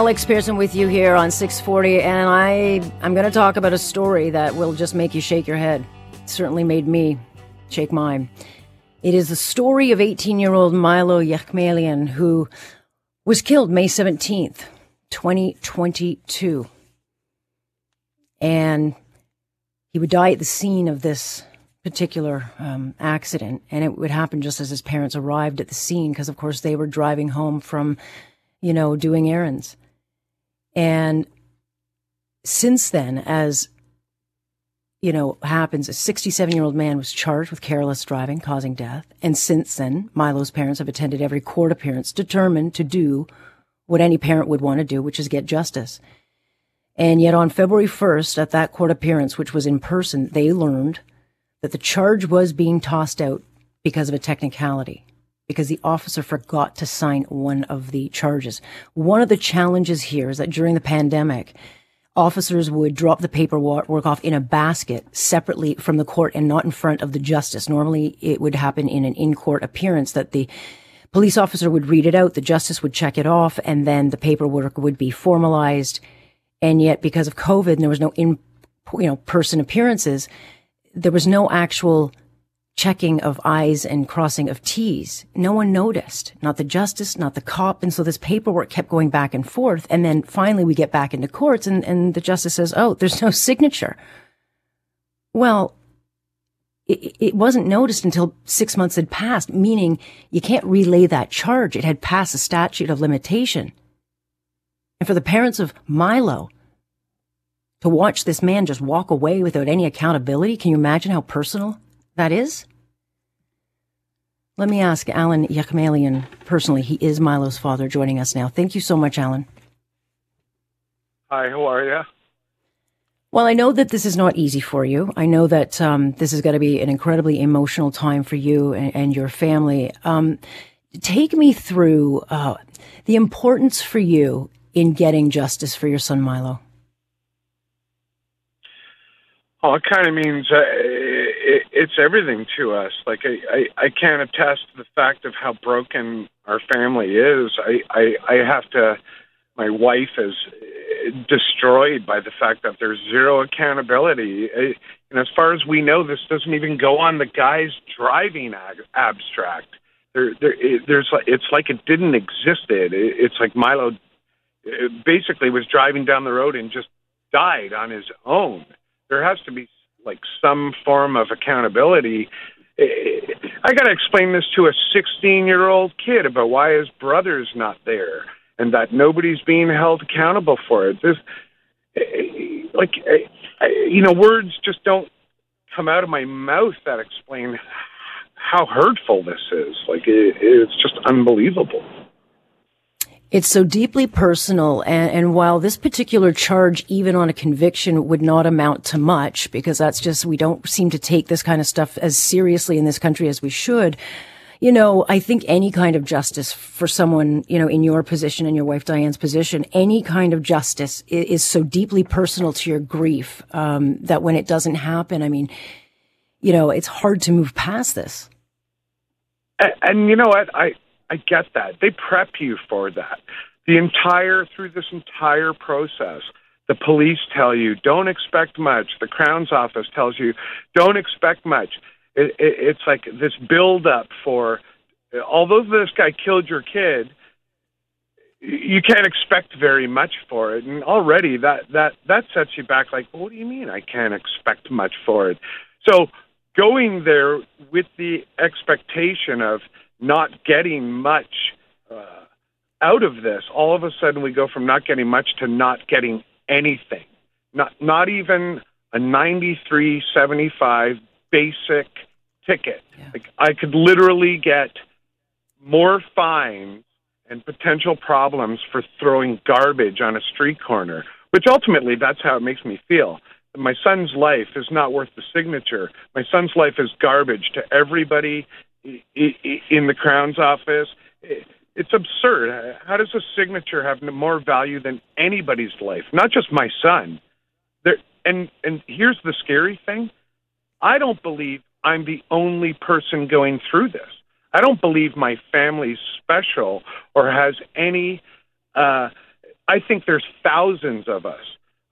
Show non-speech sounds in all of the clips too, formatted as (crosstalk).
Alex Pearson with you here on 640, and I, I'm going to talk about a story that will just make you shake your head. It certainly made me shake mine. It is the story of 18 year old Milo Yekhmelian, who was killed May 17th, 2022. And he would die at the scene of this particular um, accident. And it would happen just as his parents arrived at the scene, because, of course, they were driving home from, you know, doing errands. And since then, as you know, happens, a 67 year old man was charged with careless driving causing death. And since then, Milo's parents have attended every court appearance determined to do what any parent would want to do, which is get justice. And yet on February 1st, at that court appearance, which was in person, they learned that the charge was being tossed out because of a technicality, because the officer forgot to sign one of the charges. One of the challenges here is that during the pandemic, officers would drop the paperwork off in a basket separately from the court and not in front of the justice. Normally it would happen in an in-court appearance that the police officer would read it out, the justice would check it off, and then the paperwork would be formalized. And yet because of COVID there was no in, you know, person appearances, there was no actual checking of I's and crossing of T's. No one noticed, not the justice, not the cop. And so this paperwork kept going back and forth. And then finally we get back into courts and, and the justice says, Oh, there's no signature. Well, it, it wasn't noticed until six months had passed, meaning you can't relay that charge. It had passed the statute of limitation. And for the parents of Milo to watch this man just walk away without any accountability, can you imagine how personal that is? Let me ask Alan Yekhmelian personally. He is Milo's father joining us now. Thank you so much, Alan. Hi, how are you? Well, I know that this is not easy for you. I know that um, this is going to be an incredibly emotional time for you and, and your family. Um, take me through uh, the importance for you in getting justice for your son Milo. Oh, it kind of means uh, it, it's everything to us. Like I, I, I can't attest to the fact of how broken our family is. I, I, I have to. My wife is destroyed by the fact that there's zero accountability. And as far as we know, this doesn't even go on the guy's driving ag- abstract. There, there, it, there's, it's like it didn't exist. It, it's like Milo basically was driving down the road and just died on his own. There has to be like some form of accountability. I got to explain this to a 16 year old kid about why his brother's not there and that nobody's being held accountable for it. This, like, you know, words just don't come out of my mouth that explain how hurtful this is. Like, it's just unbelievable. It's so deeply personal. And, and, while this particular charge, even on a conviction, would not amount to much, because that's just, we don't seem to take this kind of stuff as seriously in this country as we should. You know, I think any kind of justice for someone, you know, in your position and your wife Diane's position, any kind of justice is, is so deeply personal to your grief, um, that when it doesn't happen, I mean, you know, it's hard to move past this. And, and you know what? I, I get that. They prep you for that. The entire, through this entire process, the police tell you, don't expect much. The Crown's office tells you, don't expect much. It, it, it's like this build up for, although this guy killed your kid, you can't expect very much for it. And already that, that, that sets you back like, well, what do you mean I can't expect much for it? So going there with the expectation of, not getting much uh, out of this, all of a sudden we go from not getting much to not getting anything. Not not even a 93.75 basic ticket. Yeah. Like I could literally get more fines and potential problems for throwing garbage on a street corner, which ultimately that's how it makes me feel. My son's life is not worth the signature. My son's life is garbage to everybody in the Crown's office. It's absurd. How does a signature have more value than anybody's life? Not just my son. There, and and here's the scary thing. I don't believe I'm the only person going through this. I don't believe my family's special or has any uh, I think there's thousands of us.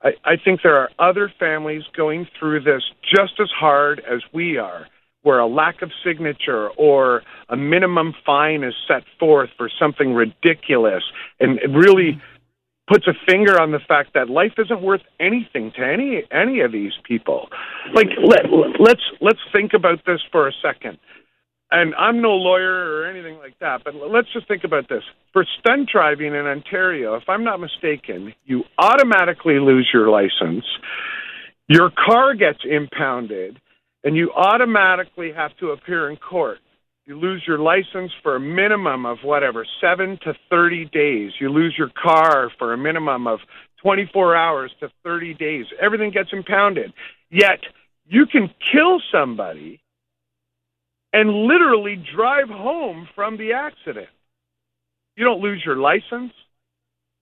I, I think there are other families going through this just as hard as we are, where a lack of signature or a minimum fine is set forth for something ridiculous and it really puts a finger on the fact that life isn't worth anything to any any of these people. Like let, let's let's think about this for a second and I'm no lawyer or anything like that, but let's just think about this. For stunt driving in Ontario, if I'm not mistaken, you automatically lose your license, your car gets impounded, and you automatically have to appear in court. You lose your license for a minimum of whatever, seven to 30 days. You lose your car for a minimum of 24 hours to 30 days. Everything gets impounded. Yet, you can kill somebody and literally drive home from the accident. You don't lose your license.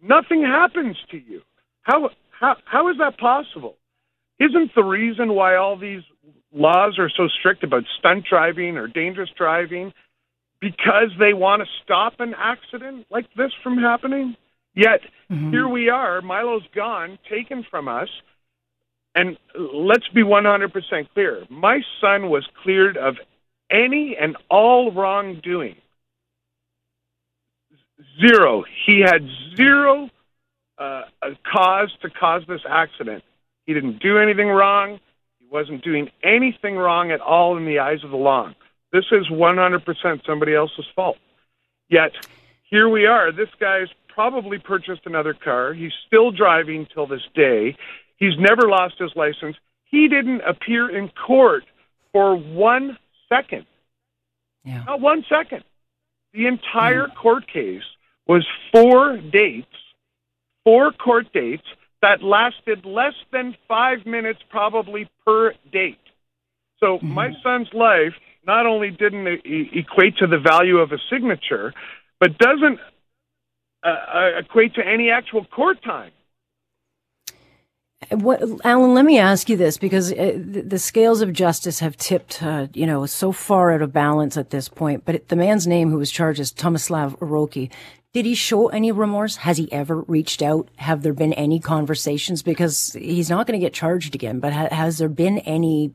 Nothing happens to you. How, how, how is that possible? Isn't the reason why all these laws are so strict about stunt driving or dangerous driving because they want to stop an accident like this from happening? Yet mm-hmm. here we are, Milo's gone, taken from us. And let's be 100% clear. My son was cleared of any and all wrongdoing. Zero. He had zero uh, cause to cause this accident. He didn't do anything wrong. He wasn't doing anything wrong at all in the eyes of the law. This is 100% somebody else's fault. Yet, here we are. This guy's probably purchased another car. He's still driving till this day. He's never lost his license. He didn't appear in court for one second. Yeah. Not one second. The entire mm. court case was four dates, four court dates that lasted less than five minutes, probably per date. So mm my son's life not only didn't e- equate to the value of a signature, but doesn't uh, uh, equate to any actual court time. What, Alan, let me ask you this because uh, the scales of justice have tipped, uh, you know, so far out of balance at this point. But the man's name who was charged is Tomislav Oroki. Did he show any remorse? Has he ever reached out? Have there been any conversations? Because he's not going to get charged again, but ha- has there been any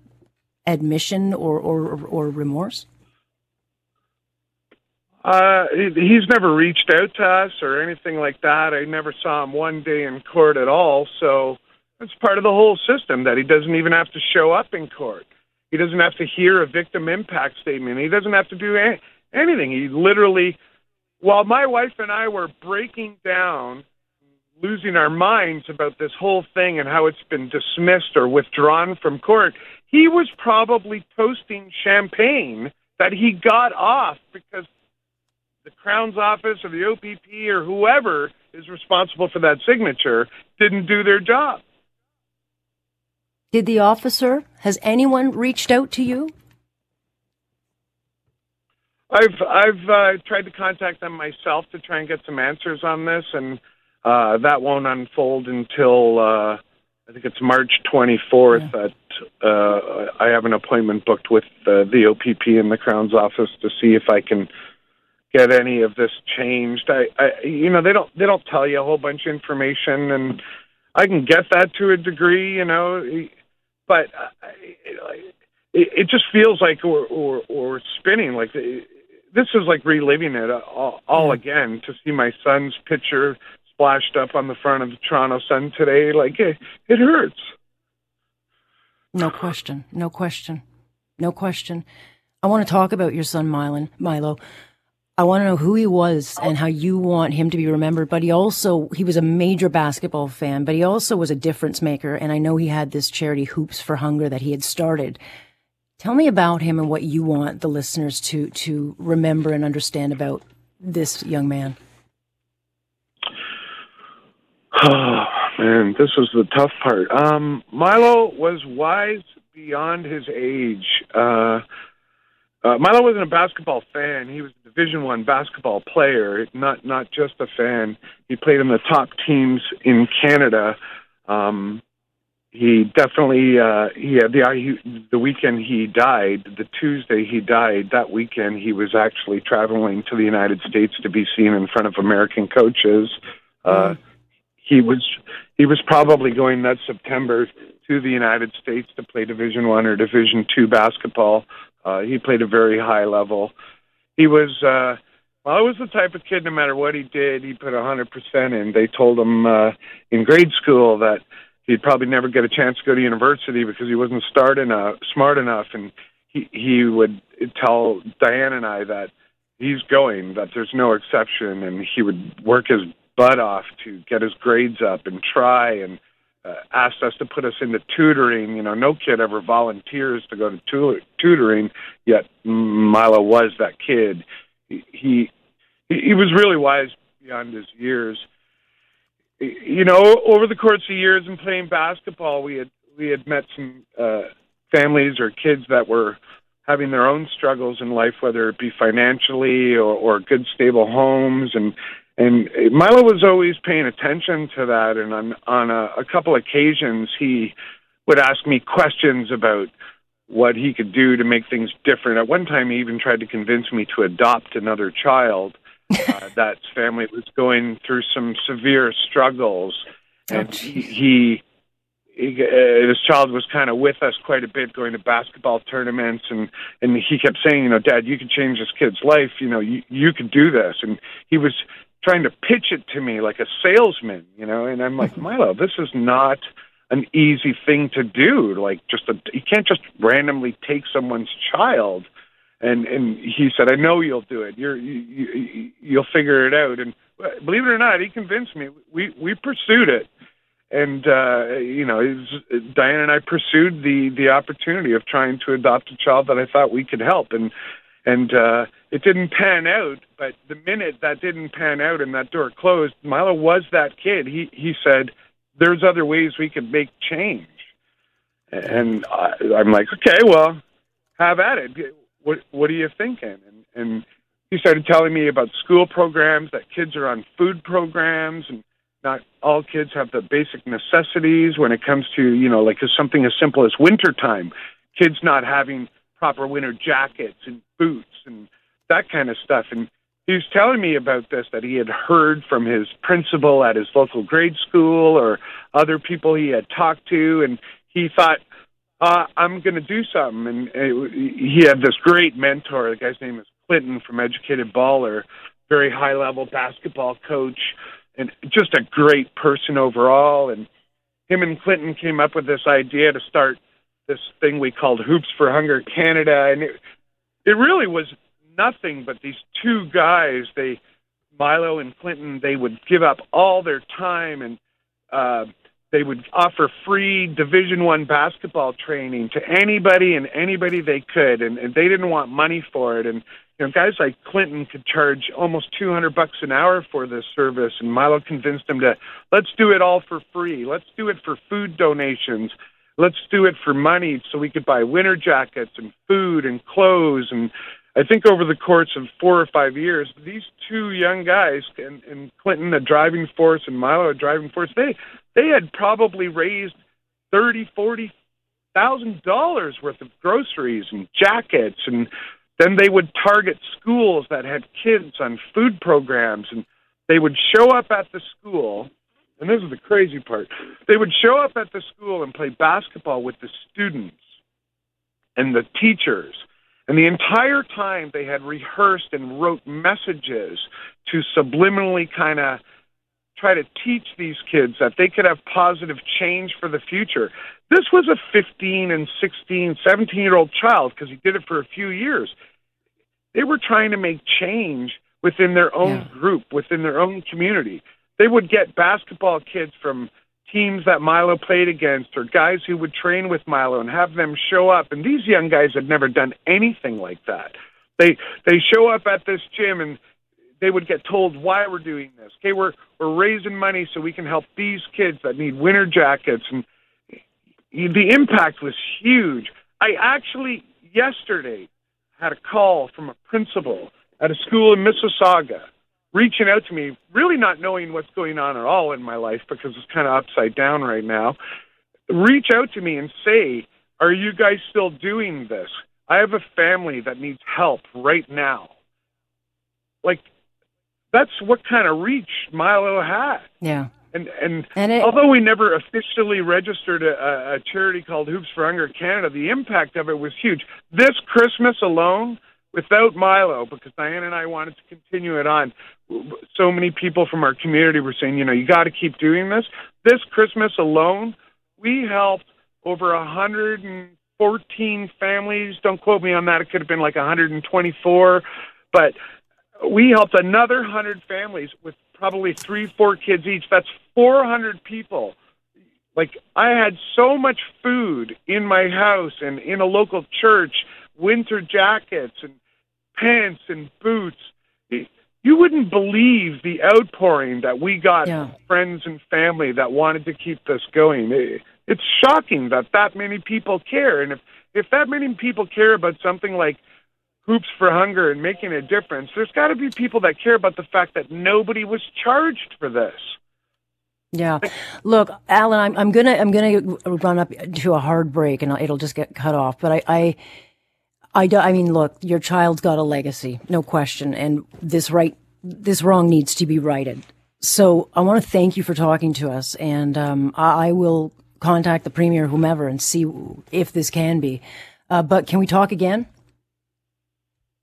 admission or, or, or remorse? Uh, he's never reached out to us or anything like that. I never saw him one day in court at all. So, it's part of the whole system that he doesn't even have to show up in court. He doesn't have to hear a victim impact statement. He doesn't have to do any, anything. He literally, while my wife and I were breaking down, losing our minds about this whole thing and how it's been dismissed or withdrawn from court, he was probably toasting champagne that he got off because the Crown's office or the OPP or whoever is responsible for that signature didn't do their job. Did the officer, has anyone reached out to you? I've I've uh, tried to contact them myself to try and get some answers on this, and uh, that won't unfold until uh, I think it's March 24th. Yeah. That uh, I have an appointment booked with uh, the OPP in the Crown's office to see if I can get any of this changed. I, I you know they don't they don't tell you a whole bunch of information, and I can get that to a degree. You know, but uh, it, it just feels like we're, we're, we're spinning. Like this is like reliving it uh, all, all again to see my son's picture splashed up on the front of the Toronto Sun today. Like it, it hurts. No question. No question. No question. I want to talk about your son, Mylon, Milo. I want to know who he was and how you want him to be remembered. But he also, he was a major basketball fan, but he also was a difference maker. And I know he had this charity Hoops for Hunger that he had started. Tell me about him and what you want the listeners to, to remember and understand about this young man. Oh, (sighs) man, this was the tough part. Um, Milo was wise beyond his age. Uh, uh, Milo wasn't a basketball fan. He was a Division One basketball player, not not just a fan. He played in the top teams in Canada. Um, he definitely uh, he had the he, the weekend he died, the Tuesday he died. That weekend he was actually traveling to the United States to be seen in front of American coaches. Uh, mm. he was he was probably going that September to the United States to play Division One or Division Two basketball. Uh, he played a very high level. He was uh, well, I was the type of kid. No matter what he did, he put a hundred percent in. They told him uh, in grade school that he'd probably never get a chance to go to university because he wasn't start enough, smart enough, and he he would tell Diane and I that he's going, that there's no exception, and he would work his butt off to get his grades up and try and uh, asked us to put us into tutoring. You know, no kid ever volunteers to go to tu- tutoring, yet Milo was that kid. He, he he was really wise beyond his years. You know, over the course of years in playing basketball, we had we had met some uh, families or kids that were having their own struggles in life, whether it be financially or, or good stable homes and and Milo was always paying attention to that and on on a, a couple occasions he would ask me questions about what he could do to make things different. At one time he even tried to convince me to adopt another child. Uh, that family was going through some severe struggles. And oh, he he, uh, his child was kind of with us quite a bit going to basketball tournaments. And and he kept saying you know dad you can change this kid's life. You know you you can do this. And he was trying to pitch it to me like a salesman you know? And i'm like (laughs) milo this is not an easy thing to do. Like just a you can't just randomly take someone's child and and he said i know you'll do it you're you, you you'll figure it out and believe it or not he convinced me we we pursued it and uh, you know, was, Diane and I pursued the the opportunity of trying to adopt a child that I thought we could help, and and uh, it didn't pan out. But the minute that didn't pan out and that door closed, Milo was that kid. He he said, "There's other ways we could make change," and I, I'm like, "Okay, well, have at it. What what are you thinking?" And and he started telling me about school programs that kids are on food programs and not all kids have the basic necessities when it comes to you know like something as simple as wintertime. Kids not having proper winter jackets and boots and that kind of stuff. And he was telling me about this that he had heard from his principal at his local grade school or other people he had talked to. And he thought uh, I'm going to do something. And uh, he had this great mentor. The guy's name is Clinton from Educated Baller, very high level basketball coach and just a great person overall. And him and Clinton came up with this idea to start this thing we called Hoops for Hunger Canada, and it it really was nothing but these two guys. They Milo and Clinton. They would give up all their time and. Uh, they would offer free division one basketball training to anybody and anybody they could and, and they didn't want money for it and you know, guys like Clinton could charge almost 200 bucks an hour for this service, and Milo convinced him to let's do it all for free. Let's do it for food donations. Let's do it for money so we could buy winter jackets and food and clothes. And I think over the course of four or five years, these two young guys, and, and Clinton, a driving force, and Milo, a driving force, they they had probably raised thirty, forty thousand dollars worth of groceries and jackets and then they would target schools that had kids on food programs, and they would show up at the school. And this is the crazy part. They would show up at the school and play basketball with the students and the teachers. And the entire time they had rehearsed and wrote messages to subliminally kind of try to teach these kids that they could have positive change for the future. This was a 15 and 16, 17 year old child because he did it for a few years they were trying to make change within their own yeah. group, within their own community. They would get basketball kids from teams that Milo played against or guys who would train with Milo and have them show up. And these young guys had never done anything like that. They they show up at this gym and they would get told why we're doing this. Okay, we're we're raising money so we can help these kids that need winter jackets and the impact was huge. I actually yesterday had a call from a principal at a school in Mississauga reaching out to me, really not knowing what's going on at all in my life because it's kind of upside down right now. Reach out to me and say, Are you guys still doing this? I have a family that needs help right now. Like, that's what kind of reach Milo had. Yeah. And and, and it, although we never officially registered a, a charity called Hoops for Hunger Canada, the impact of it was huge. This Christmas alone, without Milo, because Diane and I wanted to continue it on, so many people from our community were saying, you know, you got to keep doing this. This Christmas alone, we helped over a hundred and fourteen and families. Don't quote me on that. It could have been like a 124. But we helped another 100 families with probably three, four kids each. That's 400 people. Like, I had so much food in my house and in a local church, winter jackets and pants and boots. You wouldn't believe the outpouring that we got yeah. from friends and family that wanted to keep this going it's shocking that that many people care. And if if that many people care about something like hoops for hunger and making a difference, there's got to be people that care about the fact that nobody was charged for this. Yeah, look, Alan, I'm, I'm gonna I'm gonna run up to a hard break and it'll just get cut off. But I, I, I, do, I mean, look, your child's got a legacy, no question, and this right, this wrong needs to be righted. So I want to thank you for talking to us, and um, I, I will contact the premier, whomever, and see if this can be. Uh, but can we talk again?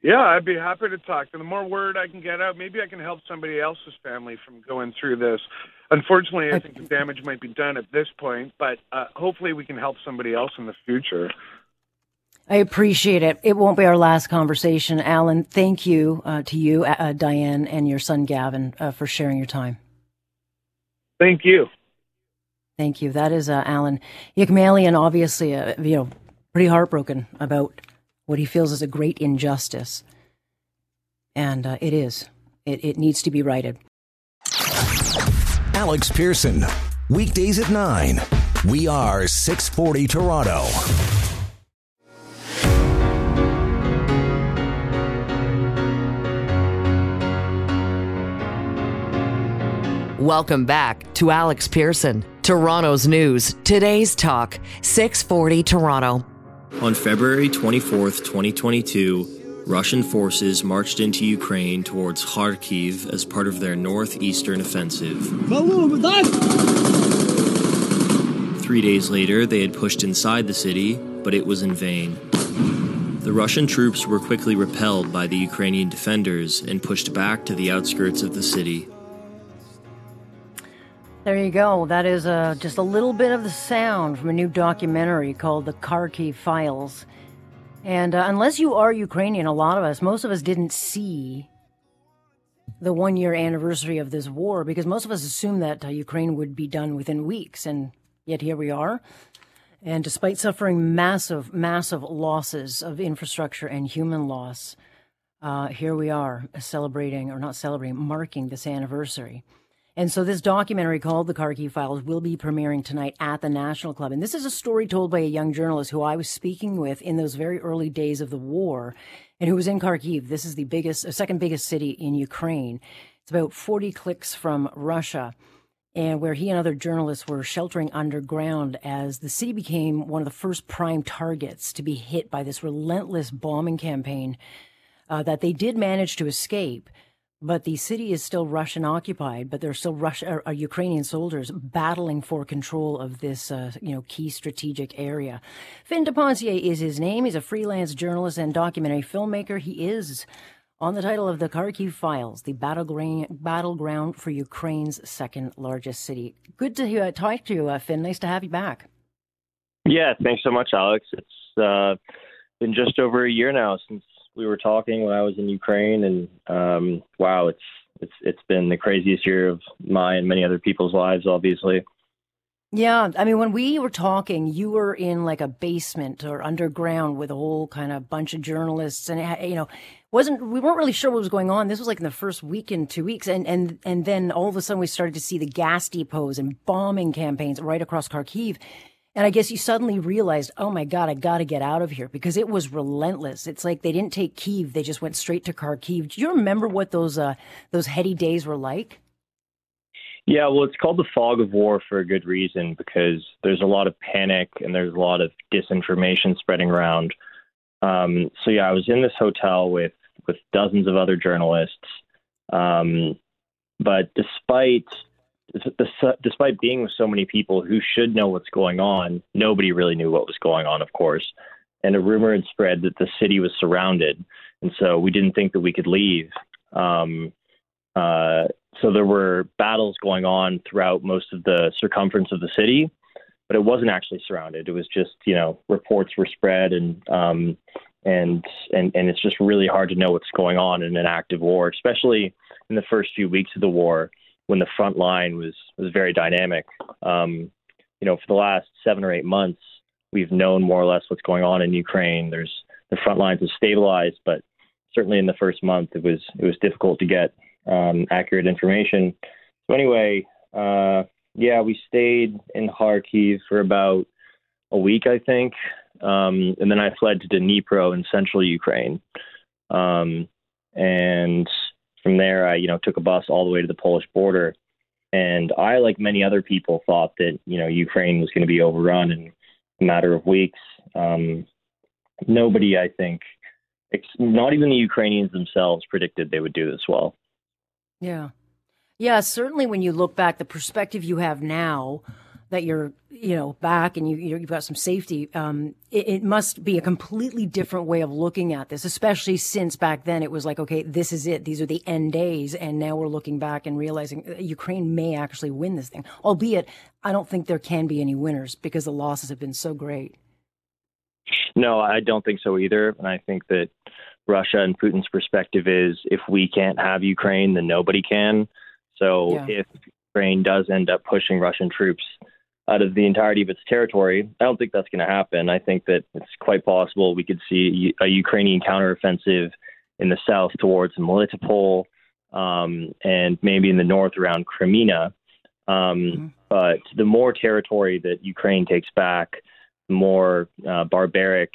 Yeah, I'd be happy to talk. And the more word I can get out, maybe I can help somebody else's family from going through this. Unfortunately, I think the damage might be done at this point, but uh, hopefully we can help somebody else in the future. I appreciate it. It won't be our last conversation, Alan. Thank you uh, to you, uh, Diane, and your son Gavin uh, for sharing your time. Thank you. Thank you. That is uh, Alan Yekmalian, obviously, uh, you know, pretty heartbroken about what he feels is a great injustice. And uh, it is. It, it needs to be righted. Alex Pearson, weekdays at 9. We are 640 Toronto. Welcome back to Alex Pearson. Toronto's news. Today's talk, 640 Toronto. On February 24th, 2022, Russian forces marched into Ukraine towards Kharkiv as part of their northeastern offensive. Three days later, they had pushed inside the city, but it was in vain. The Russian troops were quickly repelled by the Ukrainian defenders and pushed back to the outskirts of the city. There you go. That is uh, just a little bit of the sound from a new documentary called The Kharkiv Files. And uh, unless you are Ukrainian, a lot of us, most of us didn't see the one year anniversary of this war because most of us assumed that uh, Ukraine would be done within weeks. And yet here we are. And despite suffering massive, massive losses of infrastructure and human loss, uh, here we are celebrating, or not celebrating, marking this anniversary. And so this documentary called The Kharkiv Files will be premiering tonight at the National Club. And this is a story told by a young journalist who I was speaking with in those very early days of the war and who was in Kharkiv. This is the biggest, uh, second biggest city in Ukraine. It's about 40 clicks from Russia and where he and other journalists were sheltering underground as the city became one of the first prime targets to be hit by this relentless bombing campaign uh, that they did manage to escape. But the city is still Russian occupied, but there are still Russian, uh, Ukrainian soldiers battling for control of this, uh, you know, key strategic area. Finn DePontier is his name. He's a freelance journalist and documentary filmmaker. He is on the title of the Kharkiv Files, the battleground, for Ukraine's second largest city. Good to uh, talk to you, uh, Finn. Nice to have you back. Yeah, thanks so much, Alex. It's uh, been just over a year now since we were talking when I was in Ukraine, and um, wow, it's it's it's been the craziest year of my and many other people's lives, obviously. Yeah, I mean, when we were talking, you were in like a basement or underground with a whole kind of bunch of journalists, and you know, wasn't we weren't really sure what was going on. This was like in the first week in two weeks, and and and then all of a sudden we started to see the gas depots and bombing campaigns right across Kharkiv, and I guess you suddenly realized, oh my God, I got to get out of here because it was relentless. It's like they didn't take Kiev; they just went straight to Kharkiv. Do you remember what those uh, those heady days were like? Yeah, well, it's called the fog of war for a good reason because there's a lot of panic and there's a lot of disinformation spreading around. Um, so yeah, I was in this hotel with with dozens of other journalists, um, but despite despite being with so many people who should know what's going on, nobody really knew what was going on, of course. And a rumor had spread that the city was surrounded, and so we didn't think that we could leave. Um, uh, so there were battles going on throughout most of the circumference of the city, but it wasn't actually surrounded. It was just you know reports were spread and um, and and and it's just really hard to know what's going on in an active war, especially in the first few weeks of the war when the front line was was very dynamic. Um, you know, for the last seven or eight months, we've known more or less what's going on in Ukraine. There's the front lines have stabilized, but certainly in the first month, it was it was difficult to get um, accurate information. So anyway, uh, yeah, we stayed in Kharkiv for about a week, I think, um, and then I fled to Dnipro in central Ukraine. Um, and from there, I you know took a bus all the way to the Polish border. And I, like many other people, thought that you know Ukraine was going to be overrun in a matter of weeks. Um, nobody, I think, not even the Ukrainians themselves, predicted they would do this well. Yeah. Yeah, certainly when you look back, the perspective you have now that you're, you know, back and you, you've got some safety, um, it, it, must be a completely different way of looking at this, especially since back then it was like, okay, this is it. These are the end days. And now we're looking back and realizing uh, Ukraine may actually win this thing, albeit I don't think there can be any winners because the losses have been so great. No, I don't think so either. And I think that Russia and Putin's perspective is if we can't have Ukraine, then nobody can. So yeah. if Ukraine does end up pushing Russian troops out of the entirety of its territory, I don't think that's going to happen. I think that it's quite possible we could see a Ukrainian counteroffensive in the south towards Melitopol um, and maybe in the north around Crimea. Um, mm-hmm. But the more territory that Ukraine takes back, the more uh, barbaric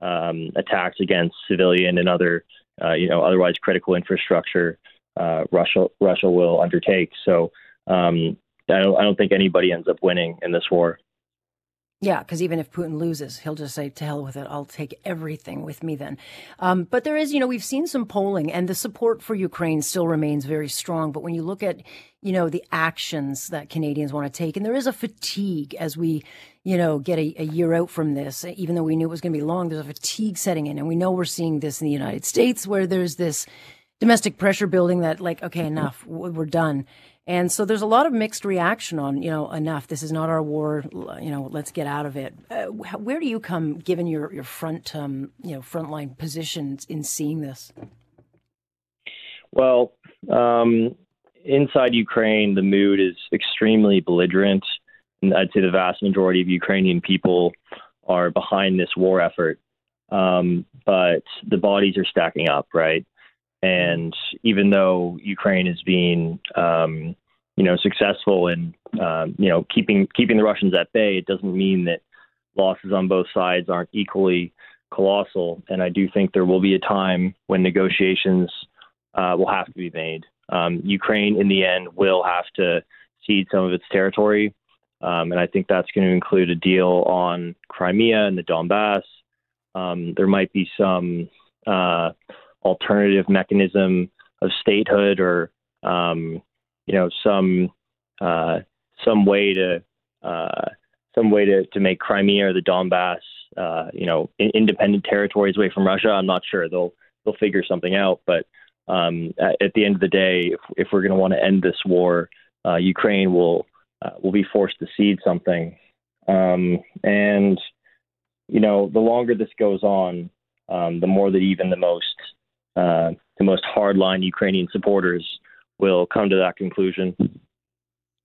um, attacks against civilian and other, uh, you know, otherwise critical infrastructure uh, Russia Russia will undertake. So um, I don't I don't think anybody ends up winning in this war. Yeah, because even if Putin loses, he'll just say, to hell with it. I'll take everything with me then. Um, but there is, you know, we've seen some polling and the support for Ukraine still remains very strong. But when you look at, you know, the actions that Canadians want to take, and there is a fatigue as we, you know, get a, a year out from this, even though we knew it was going to be long, there's a fatigue setting in. And we know we're seeing this in the United States where there's this domestic pressure building that, like, okay, enough, we're done. And so there's a lot of mixed reaction on, you know, enough. This is not our war. You know, let's get out of it. Uh, where do you come, given your your front, um, you know, frontline positions in seeing this? Well, um, inside Ukraine, the mood is extremely belligerent, and I'd say the vast majority of Ukrainian people are behind this war effort. Um, but the bodies are stacking up, right? And even though Ukraine is being, um, you know, successful in, um, you know, keeping keeping the Russians at bay, it doesn't mean that losses on both sides aren't equally colossal. And I do think there will be a time when negotiations uh, will have to be made. Um, Ukraine, in the end, will have to cede some of its territory. Um, and I think that's going to include a deal on Crimea and the Donbass. Um, there might be some uh, alternative mechanism of statehood or um, you know some uh, some way to uh, some way to, to make Crimea or the Donbass uh, you know in, independent territories away from Russia. I'm not sure. They'll they'll figure something out, but um, at, the end of the day, if, if we're going to want to end this war, uh, Ukraine will uh, will be forced to cede something, um, and you know the longer this goes on, um, the more that even the most uh, the most hardline Ukrainian supporters will come to that conclusion.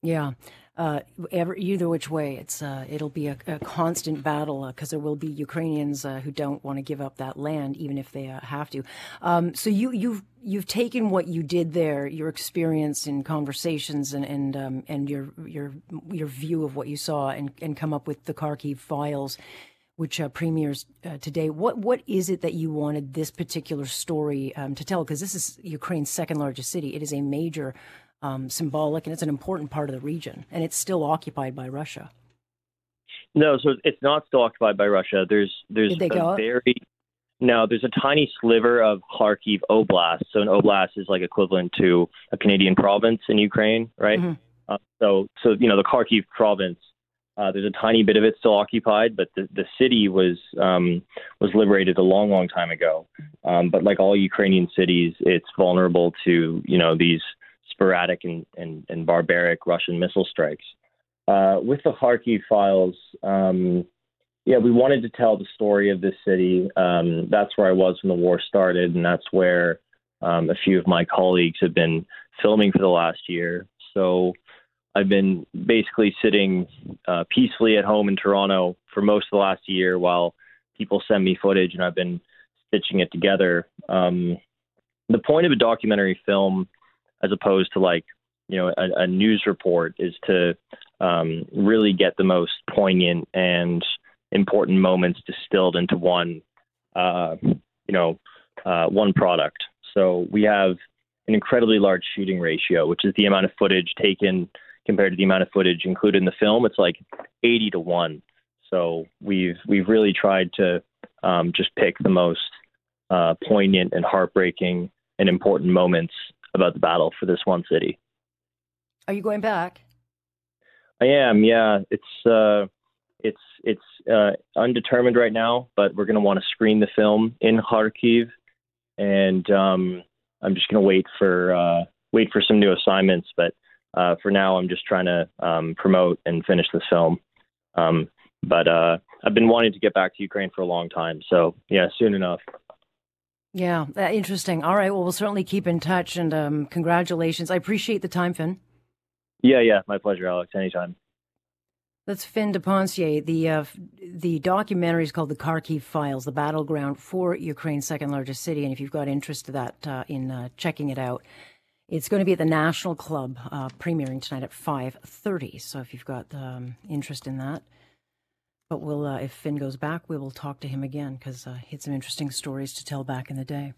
Yeah. Uh, either which way, it's uh, it'll be a, a constant battle because uh, there will be Ukrainians uh, who don't want to give up that land, even if they uh, have to. Um, so you you've you've taken what you did there, your experience in conversations, and and um, and your your your view of what you saw, and and come up with the Kharkiv files which uh, premieres uh, today. What what is it that you wanted this particular story um, to tell? Because this is Ukraine's second largest city. It is a major um, symbolic and it's an important part of the region, and it's still occupied by Russia. No, so it's not still occupied by Russia. There's there's a very no, there's a tiny sliver of Kharkiv Oblast. So an oblast is like equivalent to a Canadian province in Ukraine, right? Mm-hmm. Uh, so, so you know, the Kharkiv province, uh, there's a tiny bit of it still occupied, but the, the city was um, was liberated a long, long time ago. Um, but like all Ukrainian cities, it's vulnerable to you know these sporadic and, and, and barbaric Russian missile strikes. Uh, with the Kharkiv files, um, yeah, we wanted to tell the story of this city. Um, that's where I was when the war started, and that's where um, a few of my colleagues have been filming for the last year. So I've been basically sitting uh, peacefully at home in Toronto for most of the last year while people send me footage, and I've been stitching it together. Um, the point of a documentary film, as opposed to like you know a, a news report, is to um, really get the most poignant and important moments distilled into one, uh, you know, uh, one product. So we have an incredibly large shooting ratio, which is the amount of footage taken compared to the amount of footage included in the film. It's like 80 to one. So we've we've really tried to um, just pick the most uh, poignant and heartbreaking and important moments about the battle for this one city. Are you going back? I am. Yeah, it's uh, it's it's uh, undetermined right now, but we're going to want to screen the film in Kharkiv, and um, I'm just going to wait for uh, wait for some new assignments. But uh, for now, I'm just trying to um, promote and finish this film. Um, but uh, I've been wanting to get back to Ukraine for a long time, so yeah, soon enough. Yeah, uh, interesting. All right, well, we'll certainly keep in touch, and um, congratulations. I appreciate the time, Finn. Yeah, yeah, my pleasure, Alex. Anytime. That's Finn DePontier. The uh, the documentary is called "The Kharkiv Files: The Battleground for Ukraine's second largest city." And if you've got interest to that uh, in uh, checking it out, it's going to be at the National Club, uh, premiering tonight at five thirty. So if you've got um, interest in that, but we'll uh, if Finn goes back, we will talk to him again because uh, he had some interesting stories to tell back in the day.